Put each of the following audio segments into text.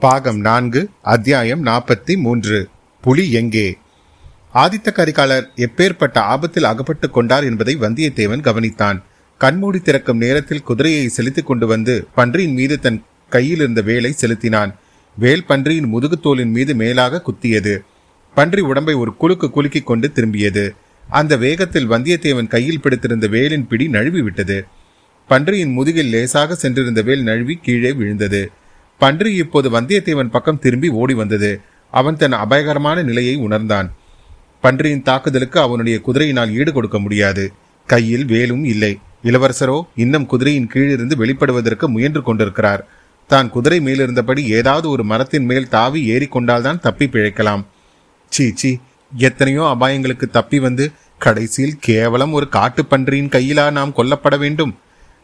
பாகம் நான்கு அத்தியாயம் நாற்பத்தி மூன்று. புலி எங்கே? ஆதித்த கரிகாலர் எப்பேற்பட்ட ஆபத்தில் அகப்பட்டுக் கொண்டார் என்பதை வந்தியத்தேவன் கவனித்தான். கண்மூடி திறக்கும் நேரத்தில் குதிரையை செலுத்திக் கொண்டு வந்து பன்றியின் மீது தன் கையில் இருந்த வேலை செலுத்தினான். வேல் பன்றியின் முதுகுத்தோலின் மீது மேலாக குத்தியது. பன்றி உடம்பை ஒரு குலுக்கு குலுக்கிக் கொண்டு திரும்பியது. அந்த வேகத்தில் வந்தியத்தேவன் கையில் பிடித்திருந்த வேலின் பிடி நழுவி விட்டது பன்றியின் முதுகில் லேசாக சென்றிருந்த வேல் நழுவி கீழே விழுந்தது. பன்றி இப்போது வந்தியத்தேவன் பக்கம் திரும்பி ஓடி வந்தது. அவன் தன் அபாயகரமான நிலையை உணர்ந்தான். பன்றியின் தாக்குதலுக்கு அவனுடைய குதிரையினால் ஈடு கொடுக்க முடியாது. கையில் வேலும் இல்லை. இளவரசரோ இன்னும் குதிரையின் கீழிருந்து வெளிப்படுவதற்கு முயன்று கொண்டிருக்கிறார். தான் குதிரை மேலிருந்தபடி ஏதாவது ஒரு மரத்தின் மேல் தாவி ஏறிக்கொண்டால்தான் தப்பி பிழைக்கலாம். சீ சீ எத்தனையோ அபாயங்களுக்கு தப்பி வந்து கடைசியில் கேவலம் ஒரு காட்டுப்பன்றியின் கையிலா நாம் கொல்லப்பட வேண்டும்.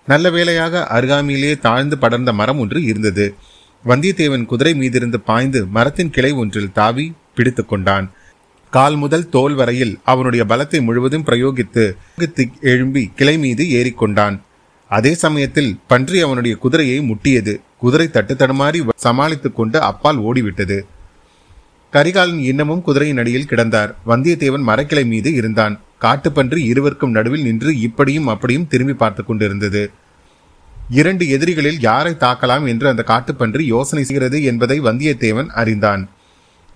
நல்ல வேளையாக அருகாமையிலேயே தாழ்ந்து படர்ந்த மரம் ஒன்று இருந்தது. வந்தியத்தேவன் குதிரை மீதிருந்து பாய்ந்து மரத்தின் கிளை ஒன்றில் தாவி பிடித்து கொண்டான். கால் முதல் தோல் வரையில் அவனுடைய பலத்தை முழுவதும் பிரயோகித்து எழும்பி கிளை மீது ஏறிக்கொண்டான் அதே சமயத்தில் பன்றி அவனுடைய குதிரையை முட்டியது. குதிரை தட்டு தடுமாறி சமாளித்துக் கொண்டு அப்பால் ஓடிவிட்டது. கரிகாலன் இன்னமும் குதிரையின் அடியில் கிடந்தார். வந்தியத்தேவன் மரக்கிளை மீது இருந்தான். காட்டுப்பன்றி இருவருக்கும் நடுவில் நின்று இப்படியும் அப்படியும் திரும்பி பார்த்து கொண்டிருந்தது. இரண்டு எதிரிகளில் யாரை தாக்கலாம் என்று அந்த காட்டுப்பன்றி யோசனை செய்கிறது என்பதை வந்தியத்தேவன் அறிந்தான்.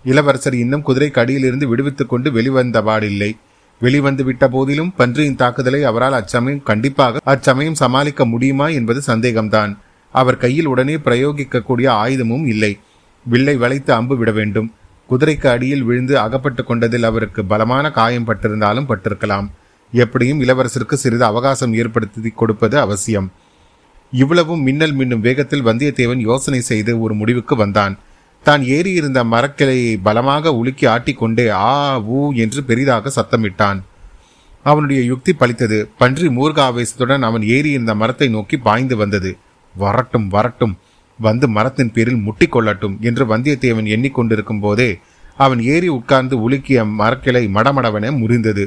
இளவரசர் இன்னும் குதிரை கடியிலிருந்து விடுவித்துக் கொண்டு வெளிவந்தபாடில்லை வெளிவந்து விட்ட போதிலும் பன்றியின் தாக்குதலை அவரால் அச்சமயம் கண்டிப்பாக அச்சமயம் சமாளிக்க முடியுமா என்பது சந்தேகம்தான். அவர் கையில் உடனே பிரயோகிக்கக்கூடிய ஆயுதமும் இல்லை. வில்லை வளைத்து அம்பு விட வேண்டும். குதிரைக்கு அடியில் விழுந்து அகப்பட்டு கொண்டதில் அவருக்கு பலமான காயம் பட்டிருந்தாலும் பட்டிருக்கலாம். எப்படியும் இளவரசருக்கு சிறிது அவகாசம் ஏற்படுத்தி கொடுப்பது அவசியம். இவ்வளவும் மின்னல் மின்னும் வேகத்தில் வந்தியத்தேவன் யோசனை செய்து ஒரு முடிவுக்கு வந்தான். தான் ஏறியிருந்த மரக்கிளையை பலமாக உலுக்கி ஆட்டிக்கொண்டே ஆ ஊ என்று பெரிதாக சத்தமிட்டான். அவனுடைய யுக்தி பலித்தது. பன்றி மூர்க ஆவேசத்துடன் அவன் ஏறியிருந்த மரத்தை நோக்கி பாய்ந்து வந்தது. வரட்டும் வரட்டும். வந்து மரத்தின் பேரில் முட்டி கொள்ளட்டும் என்று வந்தியத்தேவன் எண்ணிக்கொண்டிருக்கும் போதே அவன் ஏறி உட்கார்ந்து உலுக்கிய மரக்கிளை மடமடவன முறிந்தது.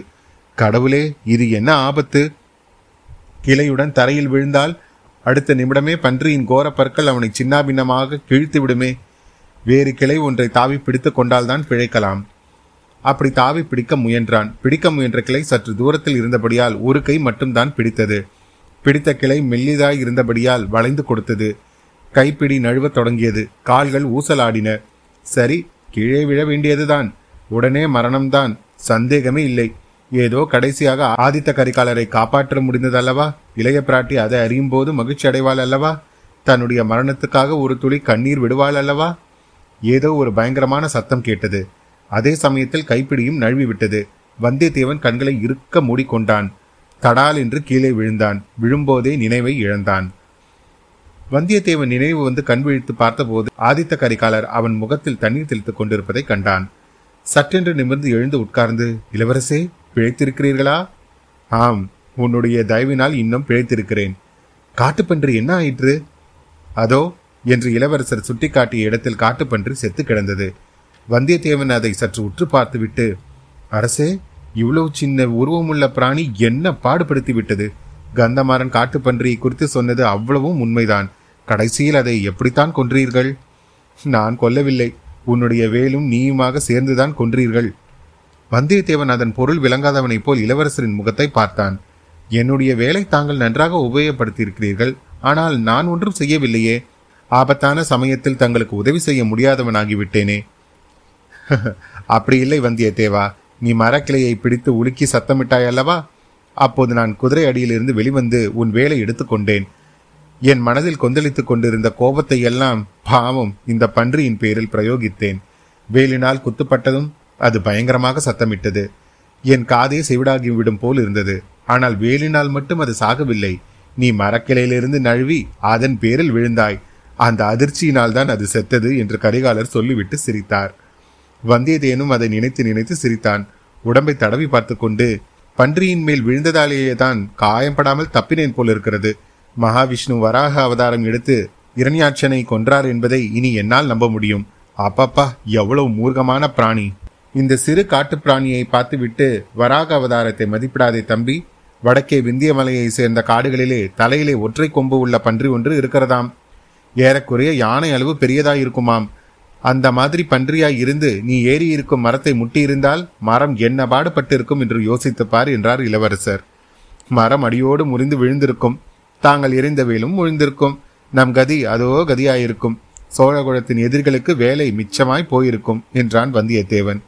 கடவுளே இது என்ன ஆபத்து? கிளையுடன் தரையில் விழுந்தால் அடுத்த நிமிடமே பன்றியின் கோர பற்கள் அவனை சின்னாபின்னமாக கிழித்து விடுமே வேறு கிளை ஒன்றை தாவி பிடித்து கொண்டால்தான் பிழைக்கலாம். அப்படி தாவி பிடிக்க முயன்றான். பிடிக்க முயன்ற கிளை சற்று தூரத்தில் இருந்தபடியால் ஒரு கை மட்டும்தான் பிடித்தது. பிடித்த கிளை மெல்லிதாய் இருந்தபடியால் வளைந்து கொடுத்தது. கைப்பிடி நழுவத் தொடங்கியது. கால்கள் ஊசலாடின. சரி கீழே விழ வேண்டியதுதான். உடனே மரணம்தான். சந்தேகமே இல்லை. ஏதோ கடைசியாக ஆதித்த கரிகாலரை காப்பாற்ற முடிந்ததல்லவா? இளைய பிராட்டி அதை அறியும் போது மகிழ்ச்சி அடைவாள் அல்லவா? தன்னுடைய மரணத்துக்காக ஒரு துளி கண்ணீர் விடுவாள் அல்லவா? ஏதோ ஒரு பயங்கரமான சத்தம் கேட்டது. அதே சமயத்தில் கைப்பிடியும் நழுவி விட்டது. வந்தியத்தேவன் கண்களை இருக்க மூடிக்கொண்டான். தடால் என்று கீழே விழுந்தான். விழும்போதே நினைவை இழந்தான். வந்தியத்தேவன் நினைவு வந்து கண் விழித்து பார்த்தபோது ஆதித்த கரிகாலர் அவன் முகத்தில் தண்ணீர் தெளித்துக் கொண்டிருப்பதை கண்டான். சற்றென்று நிமிர்ந்து எழுந்து உட்கார்ந்து இளவரசே பிழைத்திருக்கிறீர்களா? ஆம் உன்னுடைய தயவினால் இன்னும் பிழைத்திருக்கிறேன். காட்டுப்பன்று என்ன ஆயிற்று? அதோ என்று இளவரசர் சுட்டிக்காட்டிய இடத்தில் காட்டுப்பன்று செத்து கிடந்தது. வந்தியத்தேவன் அதை சற்று உற்று பார்த்துவிட்டு அரசே இவ்வளவு சின்ன உருவமுள்ள பிராணி என்ன பாடுபடுத்தி விட்டது? கந்தமாறன் காட்டுப்பன்றியை குறித்து சொன்னது அவ்வளவும் உண்மைதான். கடைசியில் அதை எப்படித்தான் கொன்றீர்கள்? நான் கொல்லவில்லை. உன்னுடைய வேலும் நீயுமாக சேர்ந்துதான் கொன்றீர்கள். வந்தியத்தேவன் அதன் பொருள் விளங்காதவனைப் போல் இளவரசரின் முகத்தை பார்த்தான். என்னுடைய வேலை தாங்கள் நன்றாக உபயோகப்படுத்தியிருக்கிறீர்கள். ஆனால் நான் ஒன்றும் செய்யவில்லையே. ஆபத்தான சமயத்தில் தங்களுக்கு உதவி செய்ய முடியாதவனாகிவிட்டேனே. அப்படி இல்லை வந்தியத்தேவா. நீ மரக்கிளையை பிடித்து உலுக்கி சத்தமிட்டாய் அல்லவா அப்போது நான் குதிரை அடியிலிருந்து வெளிவந்து உன் வேலை எடுத்துக்கொண்டேன் என் மனதில் கொந்தளித்துக் கொண்டிருந்த கோபத்தை எல்லாம் பாவம் இந்த பன்றியின் பேரில் பிரயோகித்தேன். வேலினால் குத்துப்பட்டதும் அது பயங்கரமாக சத்தமிட்டது. என் காதே செவிடாகிவிடும் போல் இருந்தது. ஆனால் வேலினால் மட்டும் அது சாகவில்லை. நீ மரக்கிளையிலிருந்து நழுவி அதன் பேரில் விழுந்தாய். அந்த அதிர்ச்சியினால் தான் அது செத்தது என்று கரிகாலர் சொல்லிவிட்டு சிரித்தார். வந்தியத்தேனும் அதை நினைத்து நினைத்து சிரித்தான். உடம்பை தடவி பார்த்து கொண்டு பன்றியின் மேல் விழுந்ததாலேயே தான் காயம்படாமல் தப்பினேன் போல் இருக்கிறது. மகாவிஷ்ணு வராக அவதாரம் எடுத்து இரண்யாட்சனை கொன்றார் என்பதை இனி என்னால் நம்ப முடியும். அப்பப்பா எவ்வளவு மூர்க்கமான பிராணி. இந்த சிறு காட்டுப்பிராணியை பார்த்துவிட்டு வராக அவதாரத்தை மதிப்பிடாதே தம்பி. வடக்கே விந்திய மலையை சேர்ந்த காடுகளிலே தலையிலே ஒற்றை கொம்பு உள்ள பன்றி ஒன்று இருக்கிறதாம். ஏறக்குறைய யானை அளவு பெரியதாயிருக்குமாம். அந்த மாதிரி பன்றியாய் இருந்து நீ ஏறி இருக்கும் மரத்தை முட்டியிருந்தால் மரம் என்ன பாடுபட்டிருக்கும் என்று யோசித்துப்பார் என்றார் இளவரசர். மரம் அடியோடு முறிந்து விழுந்திருக்கும். தாங்கள் எரிந்த வேலும் முழிந்திருக்கும் நம் கதி அதோ கதியாயிருக்கும். சோழகுலத்தின் எதிர்களுக்கு வேலை மிச்சமாய் போயிருக்கும் என்றான் வந்தியத்தேவன்.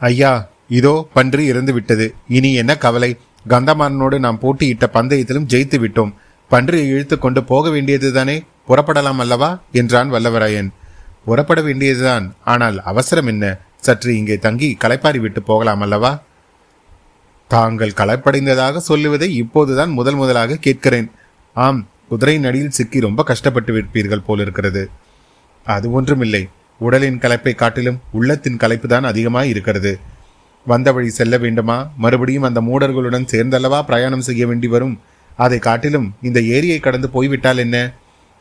ஐயா இதோ பன்றி இறந்து விட்டது. இனி என்ன கவலை? கந்தமாறனோடு நாம் போட்டியிட்ட பந்தயத்திலும் ஜெயித்து விட்டோம். பன்றியை இழுத்து கொண்டு போக வேண்டியதுதானே? புறப்படலாம் அல்லவா? என்றான் வல்லவராயன். புறப்பட வேண்டியதுதான். ஆனால் அவசரம் என்ன? சற்று இங்கே தங்கி களைப்பாரி விட்டு போகலாம் அல்லவா? தாங்கள் களைப்படைந்ததாக சொல்லுவதை இப்போதுதான் முதல் முதலாக கேட்கிறேன். ஆம் குதிரை நடியில் சிக்கி ரொம்ப கஷ்டப்பட்டு விற்பீர்கள் போலிருக்கிறது. அது ஒன்றுமில்லை. உடலின் கலைப்பை காட்டிலும் உள்ளத்தின் கலைப்பு தான் அதிகமாக இருக்கிறது. வந்த வழி செல்ல வேண்டுமா? மறுபடியும் அந்த மூடர்களுடன் சேர்ந்தல்லவா பிரயாணம் செய்ய வேண்டி வரும்? அதை காட்டிலும் இந்த ஏரியை கடந்து போய்விட்டால் என்ன?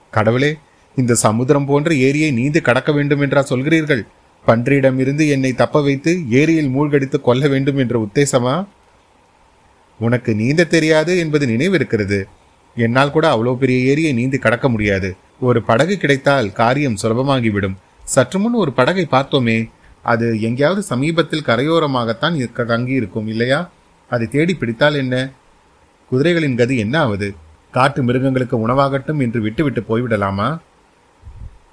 கடவுளே இந்த சமுத்திரம் போன்ற ஏரியை நீந்து கடக்க வேண்டும் என்றா சொல்கிறீர்கள்? பன்றியிடம் இருந்து என்னை தப்ப வைத்து ஏரியில் மூழ்கடித்து கொல்ல வேண்டும் என்ற உத்தேசமா? உனக்கு நீந்த தெரியாது என்பது நினைவிருக்கிறது. என்னால் கூட அவ்வளோ பெரிய ஏரியை நீந்து கடக்க முடியாது. ஒரு படகு கிடைத்தால் காரியம் சுலபமாகிவிடும். சற்று முன் ஒரு படகை பார்த்தோமே. அது எங்கேயாவது சமீபத்தில் கரையோரமாகத்தான் தங்கி இருக்கும் இல்லையா? அதை தேடி பிடித்தால் என்ன? குதிரைகளின் கதி என்ன ஆவது காட்டு மிருகங்களுக்கு உணவாகட்டும் என்று விட்டுவிட்டு போய்விடலாமா?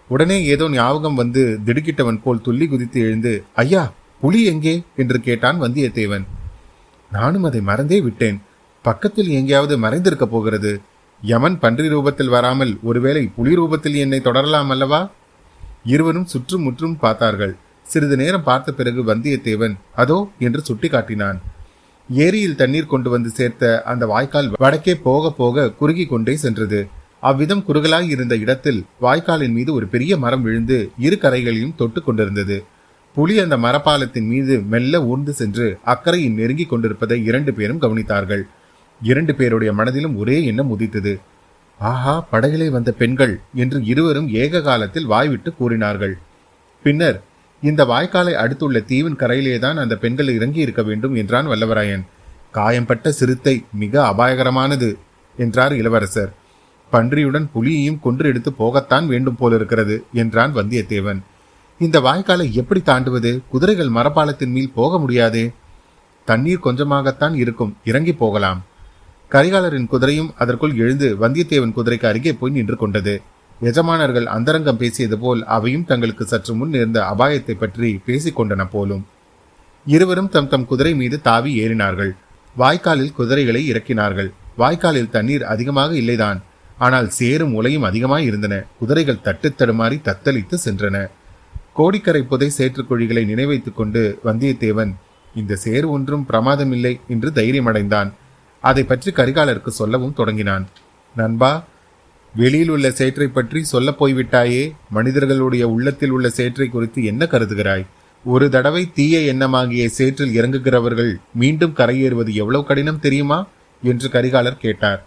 உடனே ஏதோ ஞாபகம் வந்து திடுக்கிட்டவன் போல் துள்ளி குதித்து எழுந்து ஐயா புலி எங்கே? என்று கேட்டான் வந்தியத்தேவன். நானும் அதை மறந்தே விட்டேன். பக்கத்தில் எங்கேயாவது மறைந்திருக்க போகிறது. யமன் பன்றி ரூபத்தில் வராமல் ஒருவேளை புலி ரூபத்தில் என்னை தொடரலாம் அல்லவா? இருவரும் சுற்றும் முற்றும் பார்த்தார்கள். சிறிது நேரம் பார்த்த பிறகு வந்தியத்தேவன் அதோ என்று சுட்டிக்காட்டினான். ஏரியில் தண்ணீர் கொண்டு வந்து சேர்த்த அந்த வாய்க்கால் வடக்கே போக போக குறுகி கொண்டே சென்றது. அவ்விதம் குறுகலாய் இருந்த இடத்தில் வாய்க்காலின் மீது ஒரு பெரிய மரம் விழுந்து இரு கரைகளையும் தொட்டு கொண்டிருந்தது. புலி அந்த மரப்பாலத்தின் மீது மெல்ல ஊர்ந்து சென்று அக்கறையில் நெருங்கிக் கொண்டிருப்பதை இரண்டு பேரும் கவனித்தார்கள். இரண்டு பேருடைய மனதிலும் ஒரே எண்ணம் உதித்தது. ஆஹா படகிலே வந்த பெண்கள் என்று இருவரும் ஏக காலத்தில் வாய்விட்டு கூறினார்கள். பின்னர் இந்த வாய்க்காலை அடுத்துள்ள தீவின் கரையிலேதான் அந்த பெண்கள் இறங்கி இருக்க வேண்டும் என்றான் வல்லவராயன். காயம்பட்ட சிறுத்தை மிக அபாயகரமானது என்றார் இளவரசர். பன்றியுடன் புலியையும் கொன்று எடுத்து போகத்தான் வேண்டும் போலிருக்கிறது என்றான் வந்தியத்தேவன். இந்த வாய்க்காலை எப்படி தாண்டுவது? குதிரைகள் மரப்பாலத்தின் மேல் போக முடியாது. தண்ணீர் கொஞ்சமாகத்தான் இருக்கும் இறங்கி போகலாம். கரிகாலரின் குதிரையும் அதற்குள் எழுந்து வந்தியத்தேவன் குதிரைக்கு அருகே போய் நின்று கொண்டது. எஜமானர்கள் அந்தரங்கம் பேசியது போல் அவையும் தங்களுக்கு சற்று முன் இருந்த அபாயத்தை பற்றி பேசிக்கொண்டன போலும். இருவரும் தம் தம் குதிரை மீது தாவி ஏறினார்கள். வாய்க்காலில் குதிரைகளை இறக்கினார்கள். வாய்க்காலில் தண்ணீர் அதிகமாக இல்லைதான். ஆனால் சேரும் உலையும் அதிகமாய் இருந்தன. குதிரைகள் தட்டு தடுமாறி தத்தளித்து சென்றன. கோடிக்கரை புதை சேற்றுக்குழிகளை நினைவைத்துக் கொண்டு வந்தியத்தேவன் இந்த சேறு ஒன்றும் பிரமாதமில்லை என்று தைரியமடைந்தான். அதை பற்றி கரிகாலருக்கு சொல்லவும் தொடங்கினான். நண்பா வெளியில் உள்ள சேற்றை பற்றி சொல்ல போய்விட்டாயே மனிதர்களுடைய உள்ளத்தில் உள்ள சேற்றை குறித்து என்ன கருதுகிறாய்? ஒரு தடவை தீய எண்ணமாகிய சேற்றில் இறங்குகிறவர்கள் மீண்டும் கரையேறுவது எவ்வளவு கடினம் தெரியுமா? என்று கரிகாலர் கேட்டார்.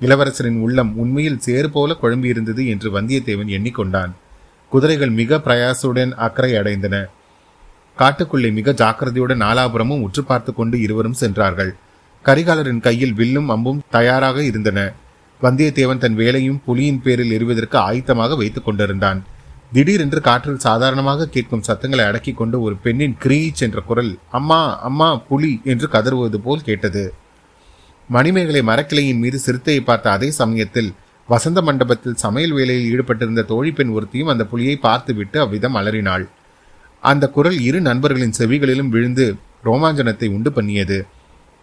இளவரசரின் உள்ளம் உண்மையில் சேறு போல குழம்பியிருந்தது என்று வந்தியத்தேவன் எண்ணிக்கொண்டான். குதிரைகள் மிக பிரயாசுடன் அக்கறை அடைந்தன. காட்டுக்குள்ளே மிக ஜாக்கிரதையுடன் நாலாபுரமும் உற்று பார்த்து கொண்டு இருவரும் சென்றார்கள். கரிகாலரின் கையில் வில்லும் அம்பும் தயாராக இருந்தன. வந்தியத்தேவன் தன் வேலையும் புலியின் பேரில் எறிவதற்கு ஆயத்தமாக வைத்துக் கொண்டிருந்தான். திடீரென்று காற்றில் சாதாரணமாக கேட்கும் சத்தங்களை அடக்கிக் கொண்டு ஒரு பெண்ணின் கிரீச் என்ற குரல் அம்மா அம்மா புலி என்று கதறுவது போல் கேட்டது. மணிமேகலை மரக்கிளையின் மீது சிறுத்தையை பார்த்த அதே சமயத்தில் வசந்த மண்டபத்தில் சமையல் வேலையில் ஈடுபட்டிருந்த தோழி பெண் ஒருத்தியும் அந்த புலியை பார்த்துவிட்டு அவ்விதம் அலறினாள். அந்த குரல் இரு நண்பர்களின் செவிகளிலும் விழுந்து ரோமாஞ்சனத்தை உண்டு பண்ணியது.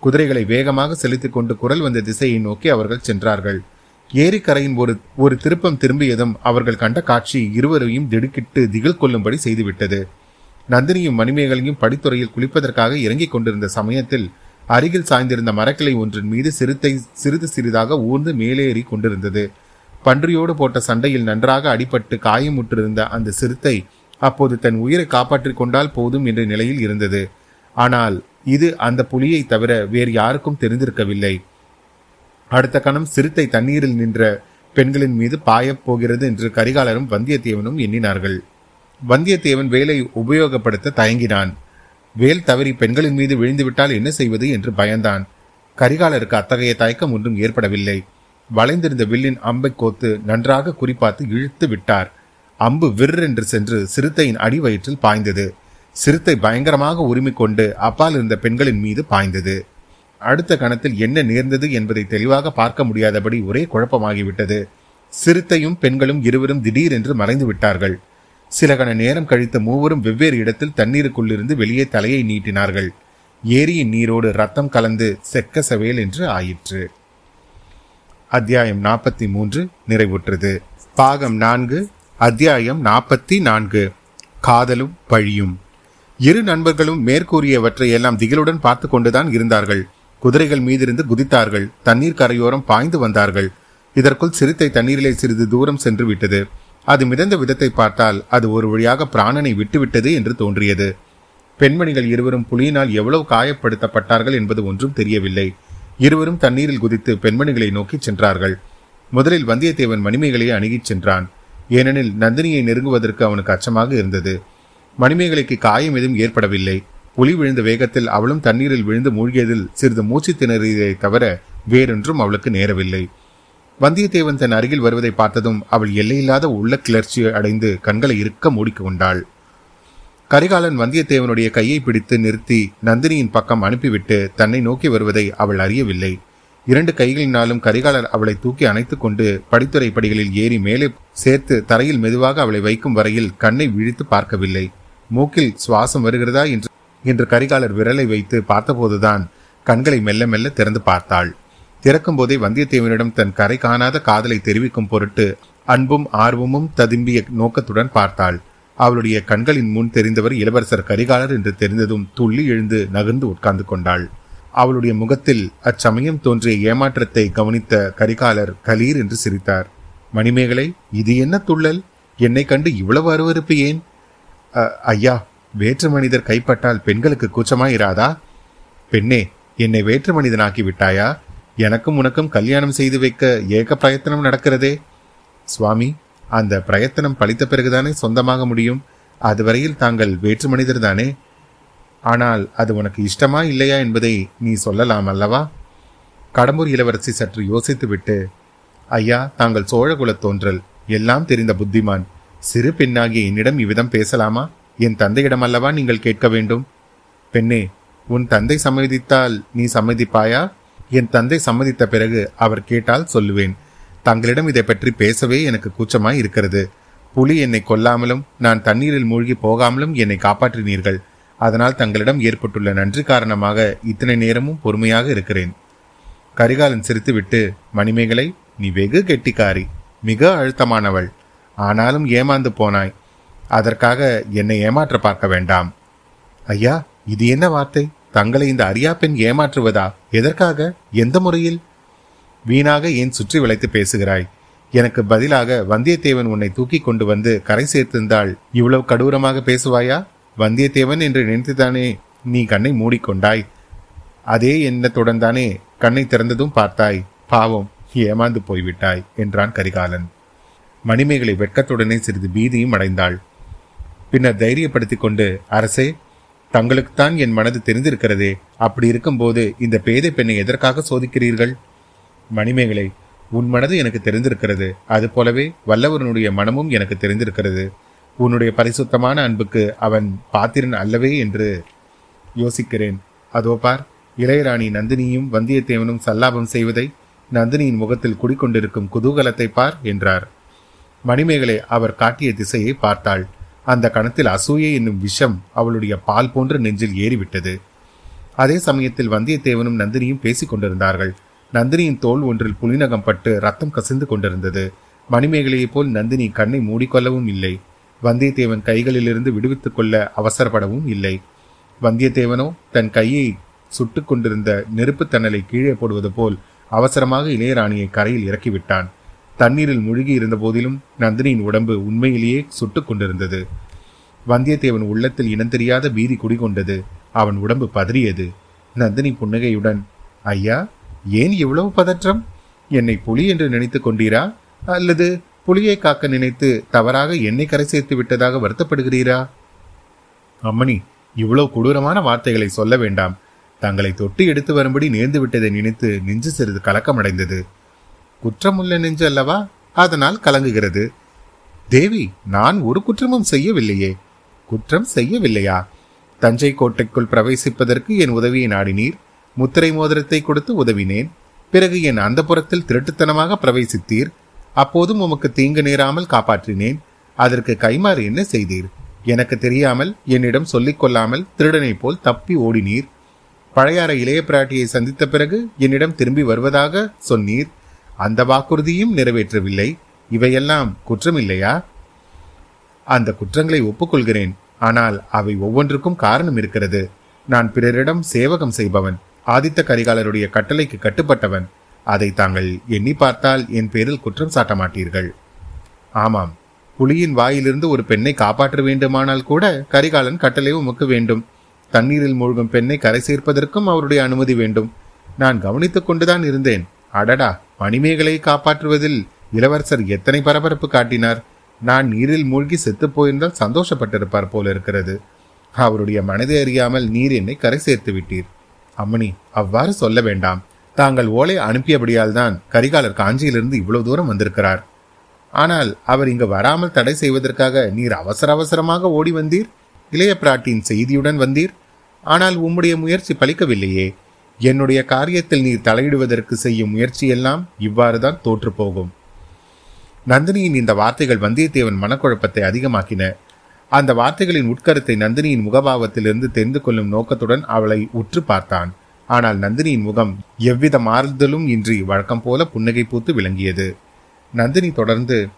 குதிரைகளை வேகமாக செலுத்திக் கொண்டு குரல் வந்த திசையை நோக்கி அவர்கள் சென்றார்கள். ஏரிக்கரையின் ஒரு ஒரு திருப்பம் திரும்பியதும் அவர்கள் கண்ட காட்சி இருவரையும் திடுக்கிட்டு திகில் கொள்ளும்படி செய்துவிட்டது. நந்தினியும் மணிமேகலையும் படித்துறையில் குளிப்பதற்காக இறங்கிக் கொண்டிருந்த சமயத்தில் அருகில் சாய்ந்திருந்த மரக்கிளை ஒன்றின் மீது சிறுத்தை சிறிது சிறிதாக ஊர்ந்து மேலேறி கொண்டிருந்தது. பன்றியோடு போட்ட சண்டையில் நன்றாக அடிபட்டு காயமுற்றிருந்த அந்த சிறுத்தை அப்போது தன் உயிரை காப்பாற்றிக் கொண்டால் போதும் என்ற நிலையில் இருந்தது. ஆனால் இது அந்த புலியை தவிர வேறு யாருக்கும் தெரிந்திருக்கவில்லை. அடுத்த கணம் சிறுத்தை தண்ணீரில் நின்ற பெண்களின் மீது பாயப் போகிறது என்று கரிகாலரும் வந்தியத்தேவனும் எண்ணினார்கள். வந்தியத்தேவன் வேலை உபயோகப்படுத்த தயங்கினான். வேல் தவறி பெண்களின் மீது விழுந்துவிட்டால் என்ன செய்வது என்று பயந்தான். கரிகாலருக்கு அத்தகைய தயக்கம் ஒன்றும் ஏற்படவில்லை. வளைந்திருந்த வில்லின் அம்பை கோத்து நன்றாக குறிப்பாத்து இழுத்து விட்டார். அம்பு விற்றென்று சென்று சிறுத்தையின் அடிவயிற்றில் பாய்ந்தது. சிறுத்தை பயங்கரமாக உரிமை கொண்டு அப்பால் இருந்த பெண்களின் மீது பாய்ந்தது. அடுத்த கணத்தில் என்ன நேர்ந்தது என்பதை தெளிவாக பார்க்க முடியாதபடி ஒரே குழப்பமாகிவிட்டது. சிறுத்தையும் பெண்களும் இருவரும் திடீரென்று மறைந்து விட்டார்கள். சில கண நேரம் கழித்த மூவரும் வெவ்வேறு இடத்தில் தண்ணீருக்குள்ளிருந்து வெளியே தலையை நீட்டினார்கள். ஏரியின் நீரோடு ரத்தம் கலந்து செக்க சவேல் என்று ஆயிற்று. அத்தியாயம் நாற்பத்தி மூன்று நிறைவுற்றது. பாகம் நான்கு அத்தியாயம் நாற்பத்தி நான்கு. காதலும் பழியும். இரு நண்பர்களும் மேற்கூறியவற்றை எல்லாம் திகிலுடன் பார்த்து கொண்டுதான் இருந்தார்கள். குதிரைகள் மீதிருந்து குதித்தார்கள். தண்ணீர் கரையோரம் பாய்ந்து வந்தார்கள். இதற்குள் சிறுத்தை தண்ணீரிலே சிறிது தூரம் சென்று விட்டது. அது மிதந்த விதத்தை பார்த்தால் அது ஒரு வழியாக பிராணனை விட்டுவிட்டது என்று தோன்றியது. பெண்மணிகள் இருவரும் புலியினால் எவ்வளவு காயப்படுத்தப்பட்டார்கள் என்பது ஒன்றும் தெரியவில்லை. இருவரும் தண்ணீரில் குதித்து பெண்மணிகளை நோக்கி சென்றார்கள். முதலில் வந்தியத்தேவன் மணிமேகலையை அணுகிச் சென்றான். ஏனெனில் நந்தினியை நெருங்குவதற்கு அவனுக்கு அச்சமாக இருந்தது. மணிமேகலைக்கு காயம் எதுவும் ஏற்படவில்லை. புலி விழுந்த வேகத்தில் அவளும் தண்ணீரில் விழுந்து மூழ்கியதில் சிறிது மூச்சு திணறியதை தவிர வேறொன்றும் அவளுக்கு நேரவில்லை. வந்தியத்தேவன் தன் அருகில் வருவதை பார்த்ததும் அவள் எல்லையில்லாத உள்ள கிளர்ச்சி அடைந்து கண்களை இருக்க மூடிக்கொண்டாள் கரிகாலன் வந்தியத்தேவனுடைய கையை பிடித்து நிறுத்தி நந்தினியின் பக்கம் அனுப்பிவிட்டு தன்னை நோக்கி வருவதை அவள் அறியவில்லை. இரண்டு கைகளினாலும் கரிகாலர் அவளை தூக்கி அணைத்துக் கொண்டு படித்துறை படிகளில் ஏறி மேலே சேர்த்து தரையில் மெதுவாக அவளை வைக்கும் வரையில் கண்ணை விழித்து பார்க்கவில்லை. மூக்கில் சுவாசம் வருகிறதா என்று என்று கரிகாலர் விரலை வைத்து பார்த்தபோதுதான் கண்களை மெல்ல மெல்ல திறந்து பார்த்தாள். திறக்கும் போதே வந்தியத்தேவனிடம் தன் கரை காணாத காதலை தெரிவிக்கும் பொருட்டு அன்பும் ஆர்வமும் ததும்பிய நோக்கத்துடன் பார்த்தாள். அவளுடைய கண்களின் முன் தெரிந்தவர் இளவரசர் கரிகாலர் என்று தெரிந்ததும் துள்ளி எழுந்து நகர்ந்து உட்கார்ந்து கொண்டாள். அவளுடைய முகத்தில் அச்சமயம் தோன்றிய ஏமாற்றத்தை கவனித்த கரிகாலர் கலீர் என்று சிரித்தார். மணிமேகலை இது என்ன துள்ளல்? என்னை கண்டு இவ்வளவு அருவறுப்பு ஏன்? ஐயா வேற்று மனிதர் கைப்பட்டால் பெண்களுக்கு கூச்சமாயிராதா? பெண்ணே என்னை வேற்று மனிதனாக்கி விட்டாயா? எனக்கும் உனக்கும் கல்யாணம் செய்து வைக்க ஏக பிரயத்தனம் நடக்கிறதே. சுவாமி அந்த பிரயத்தனம் பழித்த பிறகுதானே சொந்தமாக முடியும். அதுவரையில் தாங்கள் வேற்று மனிதர் தானே ஆனால் அது உனக்கு இஷ்டமா இல்லையா என்பதை நீ சொல்லலாம் அல்லவா? கடம்பூர் இளவரசி சற்று யோசித்துவிட்டு ஐயா தாங்கள் சோழகுல தோன்றல் எல்லாம் தெரிந்த புத்திமான். சிறு பெண்ணாகிய என்னிடம் இவ்விதம் பேசலாமா? என் தந்தையிடம் அல்லவா நீங்கள் கேட்க வேண்டும். பெண்ணே உன் தந்தை சம்மதித்தால் நீ சம்மதிப்பாயா? என் தந்தை சம்மதித்த பிறகு அவர் கேட்டால் சொல்லுவேன். தங்களிடம் இதை பற்றி பேசவே எனக்கு கூச்சமாய் இருக்கிறது. புலி என்னை கொல்லாமலும் நான் தண்ணீரில் மூழ்கி போகாமலும் என்னை காப்பாற்றினீர்கள். அதனால் தங்களிடம் ஏற்பட்டுள்ள நன்றி காரணமாக இத்தனை நேரமும் பொறுமையாக இருக்கிறேன். கரிகாலன் சிரித்துவிட்டு மணிமேகலை நீ வெகு கெட்டிக்காரி மிக அழுத்தமானவள். ஆனாலும் ஏமாந்து போனாய். அதற்காக என்னை ஏமாற்ற பார்க்க வேண்டாம். ஐயா இது என்ன வார்த்தை? தங்களை இந்த அரியா பெண் ஏமாற்றுவதா? எதற்காக? எந்த முறையில்? வீணாக ஏன் சுற்றி விளைத்து பேசுகிறாய்? எனக்கு பதிலாக வந்தியத்தேவன் உன்னை தூக்கி கொண்டு வந்து கரை சேர்த்திருந்தால் இவ்வளவு கடூரமாக பேசுவாயா? வந்தியத்தேவன் என்று நினைத்துதானே நீ கண்ணை மூடிக்கொண்டாய்? அதே எண்ணத்துடன் தானே கண்ணை திறந்ததும் பார்த்தாய். பாவம் ஏமாந்து போய்விட்டாய் என்றான் கரிகாலன். மணிமேகலை வெட்கத்துடனே சிறிது பீதியும் அடைந்தாள். பின்னர் தைரியப்படுத்திக் கொண்டு அரசே தங்களுக்குத்தான் என் மனது தெரிந்திருக்கிறதே. அப்படி இருக்கும்போது இந்த பேதை பெண்ணை எதற்காக சோதிக்கிறீர்கள்? மணிமேகலை உன் மனது எனக்கு தெரிந்திருக்கிறது. அது போலவே வல்லவனுடைய மனமும் எனக்கு தெரிந்திருக்கிறது. உன்னுடைய பரிசுத்தமான அன்புக்கு அவன் பாத்திரன் அல்லவே என்று யோசிக்கிறேன். அதோ பார் இளையராணி நந்தினியும் வந்தியத்தேவனும் சல்லாபம் செய்வதை நந்தினியின் முகத்தில் குடிக்கொண்டிருக்கும் குதூகலத்தை பார் என்றார். மணிமேகலை அவர் காட்டிய திசையை பார்த்தாள். அந்த கணத்தில் அசூயை என்னும் விஷம் அவளுடைய பால் போன்ற நெஞ்சில் ஏறிவிட்டது. அதே சமயத்தில் வந்தியத்தேவனும் நந்தினியும் பேசிக் கொண்டிருந்தார்கள். நந்தினியின் தோல் ஒன்றில் புலிநகம் பட்டு ரத்தம் கசிந்து கொண்டிருந்தது. மணிமேகலையைப் போல் நந்தினி கண்ணை மூடிக்கொள்ளவும் இல்லை. வந்தியத்தேவன் கைகளிலிருந்து விடுவித்துக் கொள்ள அவசரப்படவும் இல்லை. வந்தியத்தேவனோ தன் கையை சுட்டுக் கொண்டிருந்த நெருப்புத் தணலை கீழே போடுவது போல் அவசரமாக இளையராணியை கரையில் இறக்கிவிட்டான். தண்ணீரில் முழுகி இருந்த போதிலும் நந்தினியின் உடம்பு உண்மையிலேயே சுட்டுக் கொண்டிருந்தது. வந்தியத்தேவன் உள்ளத்தில் இனந்தெரியாத பீதி குடிகொண்டது. அவன் உடம்பு பதறியது. நந்தினி புன்னகையுடன் ஐயா ஏன் இவ்வளவு பதற்றம்? என்னை புலி என்று நினைத்துக் கொண்டீரா? அல்லது புலியை காக்க நினைத்து தவறாக என்னை கரை சேர்த்து விட்டதாக வருத்தப்படுகிறீரா? அம்மணி இவ்வளவு கொடூரமான வார்த்தைகளை சொல்ல வேண்டாம். தங்களை தொட்டு எடுத்து வரும்படி நேர்ந்து விட்டதை நினைத்து நெஞ்சு சிறிது கலக்கமடைந்தது. குற்றமுள்ள நெஞ்சு அல்லவா? அதனால் கலங்குகிறது. தேவி நான் ஒரு குற்றமும் செய்யவில்லையே. குற்றம் செய்யவில்லையா? தஞ்சை கோட்டைக்குள் பிரவேசிப்பதற்கு என் உதவியை நாடினீர். முத்திரை மோதிரத்தை கொடுத்து உதவினேன். பிறகு என் அந்த புறத்தில் திருட்டுத்தனமாக பிரவேசித்தீர். அப்போதும் உமக்கு தீங்கு நேராமல் காப்பாற்றினேன். அதற்கு கைமாறு என்ன செய்தீர்? எனக்கு தெரியாமல் என்னிடம் சொல்லிக் கொள்ளாமல் திருடனைப் போல் தப்பி ஓடினீர். பழையாற இளைய பிராட்டியை சந்தித்த பிறகு என்னிடம் திரும்பி வருவதாக சொன்னீர். அந்த வாக்குறுதியும் நிறைவேற்றவில்லை. இவையெல்லாம் குற்றம் இல்லையா அந்த குற்றங்களை ஒப்புக்கொள்கிறேன். ஆனால் அவை ஒவ்வொன்றுக்கும் காரணம் இருக்கிறது. நான் பிறரிடம் சேவகம் செய்பவன். ஆதித்த கரிகாலருடைய கட்டளைக்கு கட்டுப்பட்டவன். அதை தாங்கள் எண்ணி பார்த்தால் என் பேரில் குற்றம் சாட்ட மாட்டீர்கள். ஆமாம். புலியின் வாயிலிருந்து ஒரு பெண்ணை காப்பாற்ற வேண்டுமானால் கூட கரிகாலன் கட்டளை உமக்கு வேண்டும். தண்ணீரில் மூழ்கும் பெண்ணை கரை சேர்ப்பதற்கும் அவருடைய அனுமதி வேண்டும். நான் கவனித்துக் கொண்டுதான் இருந்தேன். அடடா மணிமேகலை காப்பாற்றுவதில் இளவரசர் எத்தனை பரபரப்பு காட்டினார்? நான் நீரில் மூழ்கி செத்துப்போயிருந்தால் சந்தோஷப்பட்டிருப்பார் போல இருக்கிறது. அவருடைய மனதை அறியாமல் நீர் என்னை கரை சேர்த்து விட்டீர். அம்மணி அவ்வாறு சொல்ல வேண்டாம். தாங்கள் ஓலை அனுப்பியபடியால் தான் கரிகாலர் காஞ்சியிலிருந்து இவ்வளவு தூரம் வந்திருக்கிறார். ஆனால் அவர் இங்கு வராமல் தடை செய்வதற்காக நீர் அவசர அவசரமாக ஓடி வந்தீர்? இளைய பிராட்டியின் செய்தியுடன் வந்தீர்? ஆனால் உம்முடைய முயற்சி பலிக்கவில்லையே. என்னுடைய காரியத்தில் நீர் தலையிடுவதற்கு செய்யும் முயற்சியெல்லாம் இவ்வாறுதான் தோற்றுப்போகும். நந்தினியின் இந்த வார்த்தைகள் வந்தியத்தேவன் மனக்குழப்பத்தை அதிகமாக்கின. அந்த வார்த்தைகளின் உட்கருத்தை நந்தினியின் முகபாவத்திலிருந்து தெரிந்து கொள்ளும் நோக்கத்துடன் அவளை உற்று பார்த்தான். ஆனால் நந்தினியின் முகம் எவ்வித மாறுதலும் இன்றி வழக்கம் போல புன்னகை பூத்து விளங்கியது. நந்தினி தொடர்ந்து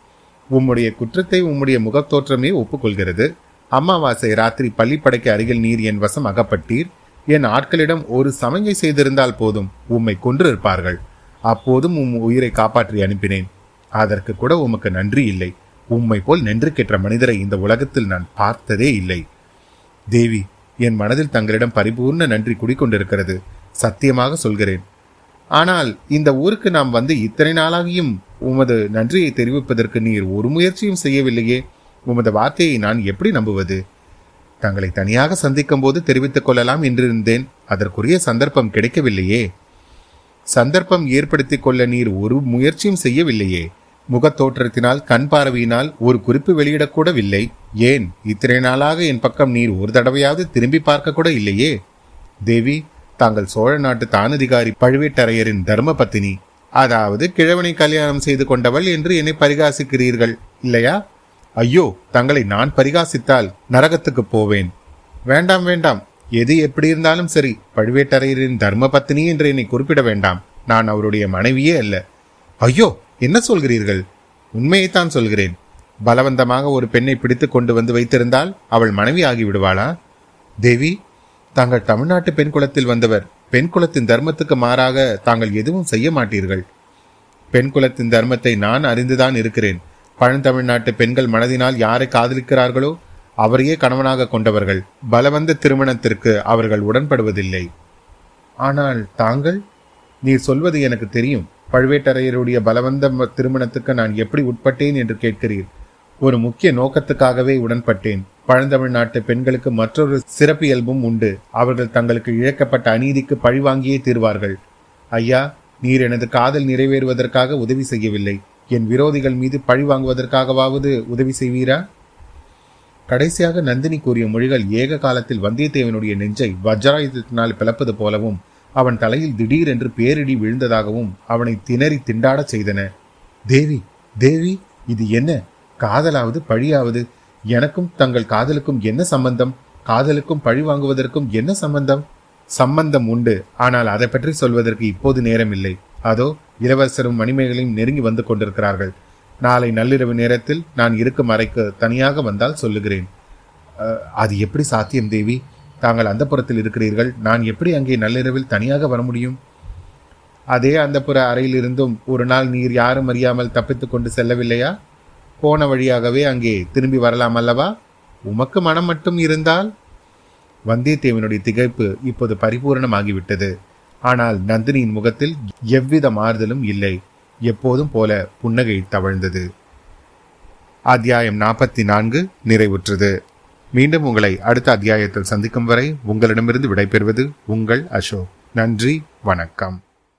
உம்முடைய குற்றத்தை உம்முடைய முகத்தோற்றமே ஒப்புக்கொள்கிறது. அம்மாவாசை ராத்திரி பள்ளிப்படைக்கு அருகில் நீர் என் வசம் அகப்பட்டீர். என் ஆட்களிடம் ஒரு சமஞ்சை செய்திருந்தால் போதும் உம்மை கொன்று இருப்பார்கள் அப்போதும் உம் உயிரை காப்பாற்றி அனுப்பினேன். அதற்கு கூட உமக்கு நன்றி இல்லை. உம்மை போல் நன்றி கெட்ட மனிதரை இந்த உலகத்தில் நான் பார்த்ததே இல்லை. தேவி என் மனதில் தங்களிடம் பரிபூர்ண நன்றி குடிக்கொண்டிருக்கிறது சத்தியமாக சொல்கிறேன். ஆனால் இந்த ஊருக்கு நாம் வந்து இத்தனை நாளாகியும் உமது நன்றியை தெரிவிப்பதற்கு நீர் ஒரு முயற்சியும் செய்யவில்லையே. உமது வார்த்தையை நான் எப்படி நம்புவது? தங்களை தனியாக சந்திக்கும் போது தெரிவித்துக் கொள்ளலாம் என்றிருந்தேன். அதற்குரிய சந்தர்ப்பம் கிடைக்கவில்லையே. சந்தர்ப்பம் ஏற்படுத்திக் கொள்ள நீர் ஒரு முயற்சியும் செய்யவில்லையே. முகத்தோற்றத்தினால் கண் பார்வையினால் ஒரு குறிப்பு வெளியிடக்கூடவில்லை ஏன்? இத்தனை நாளாக என் பக்கம் நீர் ஒரு தடவையாவது திரும்பி பார்க்க கூட இல்லையே. தேவி தாங்கள் சோழ நாட்டு தானதிகாரி பழுவேட்டரையரின் தர்ம பத்தினி அதாவது கிழவனை கல்யாணம் செய்து கொண்டவள் என்று என்னை பரிகாசிக்கிறீர்கள் இல்லையா? ஐயோ தங்களை நான் பரிகாசித்தால் நரகத்துக்கு போவேன். வேண்டாம் வேண்டாம். எது எப்படி இருந்தாலும் சரி பழுவேட்டரையரின் தர்ம பத்தினி என்று என்னை குறிப்பிட வேண்டாம். நான் அவருடைய மனைவியே அல்ல. ஐயோ என்ன சொல்கிறீர்கள்? உண்மையைத்தான் சொல்கிறேன். பலவந்தமாக ஒரு பெண்ணை பிடித்து கொண்டு வந்து வைத்திருந்தால் அவள் மனைவி ஆகிவிடுவாளா? தேவி தாங்கள் தமிழ்நாட்டு பெண் குலத்தில் வந்தவர். பெண் குலத்தின் தர்மத்துக்கு மாறாக தாங்கள் எதுவும் செய்ய மாட்டீர்கள். பெண் குலத்தின் தர்மத்தை நான் அறிந்துதான் இருக்கிறேன். பழந்தமிழ்நாட்டு பெண்கள் மனதினால் யாரை காதலிக்கிறார்களோ அவரையே கணவனாக கொண்டவர்கள் பலவந்த திருமணத்திற்கு அவர்கள் உடன்படுவதில்லை. ஆனால் தாங்கள் நீர் சொல்வது எனக்கு தெரியும். பழுவேட்டரையருடைய பலவந்த திருமணத்துக்கு நான் எப்படி உட்பட்டேன் என்று கேட்கிறீர். ஒரு முக்கிய நோக்கத்துக்காகவே உடன்பட்டேன். பழந்தமிழ்நாட்டு பெண்களுக்கு மற்றொரு சிறப்பியல்பும் உண்டு. அவர்கள் தங்களுக்கு இழக்கப்பட்ட அநீதிக்கு பழிவாங்கியே தீர்வார்கள். ஐயா நீர் எனது காதல் நிறைவேறுவதற்காக உதவி செய்யவில்லை. என் விரோதிகள் மீது பழி வாங்குவதற்காகவாவது உதவி செய்வீரா? கடைசியாக நந்தினி கூறிய மொழிகள் ஏக காலத்தில் வந்தியத்தேவனுடைய நெஞ்சை வஜ்ராயுதத்தினால் பிளப்பது போலவும் அவன் தலையில் திடீரென்று பேரிடி விழுந்ததாகவும் அவனை திணறி திண்டாடச் செய்தன. தேவி தேவி இது என்ன? காதலாவது பழியாவது? எனக்கும் தங்கள் காதலுக்கும் என்ன சம்பந்தம்? காதலுக்கும் பழி வாங்குவதற்கும் என்ன சம்பந்தம்? சம்பந்தம் உண்டு. ஆனால் அதை பற்றி சொல்வதற்கு இப்போது நேரமில்லை. அதோ இளவரசரும் மணிமேகலையும் நெருங்கி வந்து கொண்டிருக்கிறார்கள். நாளை நள்ளிரவு நேரத்தில் நான் இருக்கும் அறைக்கு தனியாக வந்தால் சொல்லுகிறேன். அது எப்படி சாத்தியம் தேவி? தாங்கள் அந்த புறத்தில் இருக்கிறீர்கள். நான் எப்படி அங்கே நள்ளிரவில் தனியாக வர முடியும்? அதே அந்த புற அறையிலிருந்தும் ஒரு நாள் நீர் யாரும் அறியாமல் தப்பித்து கொண்டு செல்லவில்லையா? போன வழியாகவே அங்கே திரும்பி வரலாம் அல்லவா? உமக்கு மனம் மட்டும் இருந்தால்? வந்தியத்தேவனுடைய திகைப்பு இப்போது பரிபூரணமாகிவிட்டது. ஆனால் நந்தினியின் முகத்தில் எவ்வித மாறுதலும் இல்லை. எப்போதும் போல புன்னகை தவழ்ந்தது. அத்தியாயம் நாற்பத்தி நான்கு நிறைவுற்றது. மீண்டும் உங்களை அடுத்த அத்தியாயத்தில் சந்திக்கும் வரை உங்களிடமிருந்து விடைபெறுவது உங்கள் அசோக். நன்றி வணக்கம்.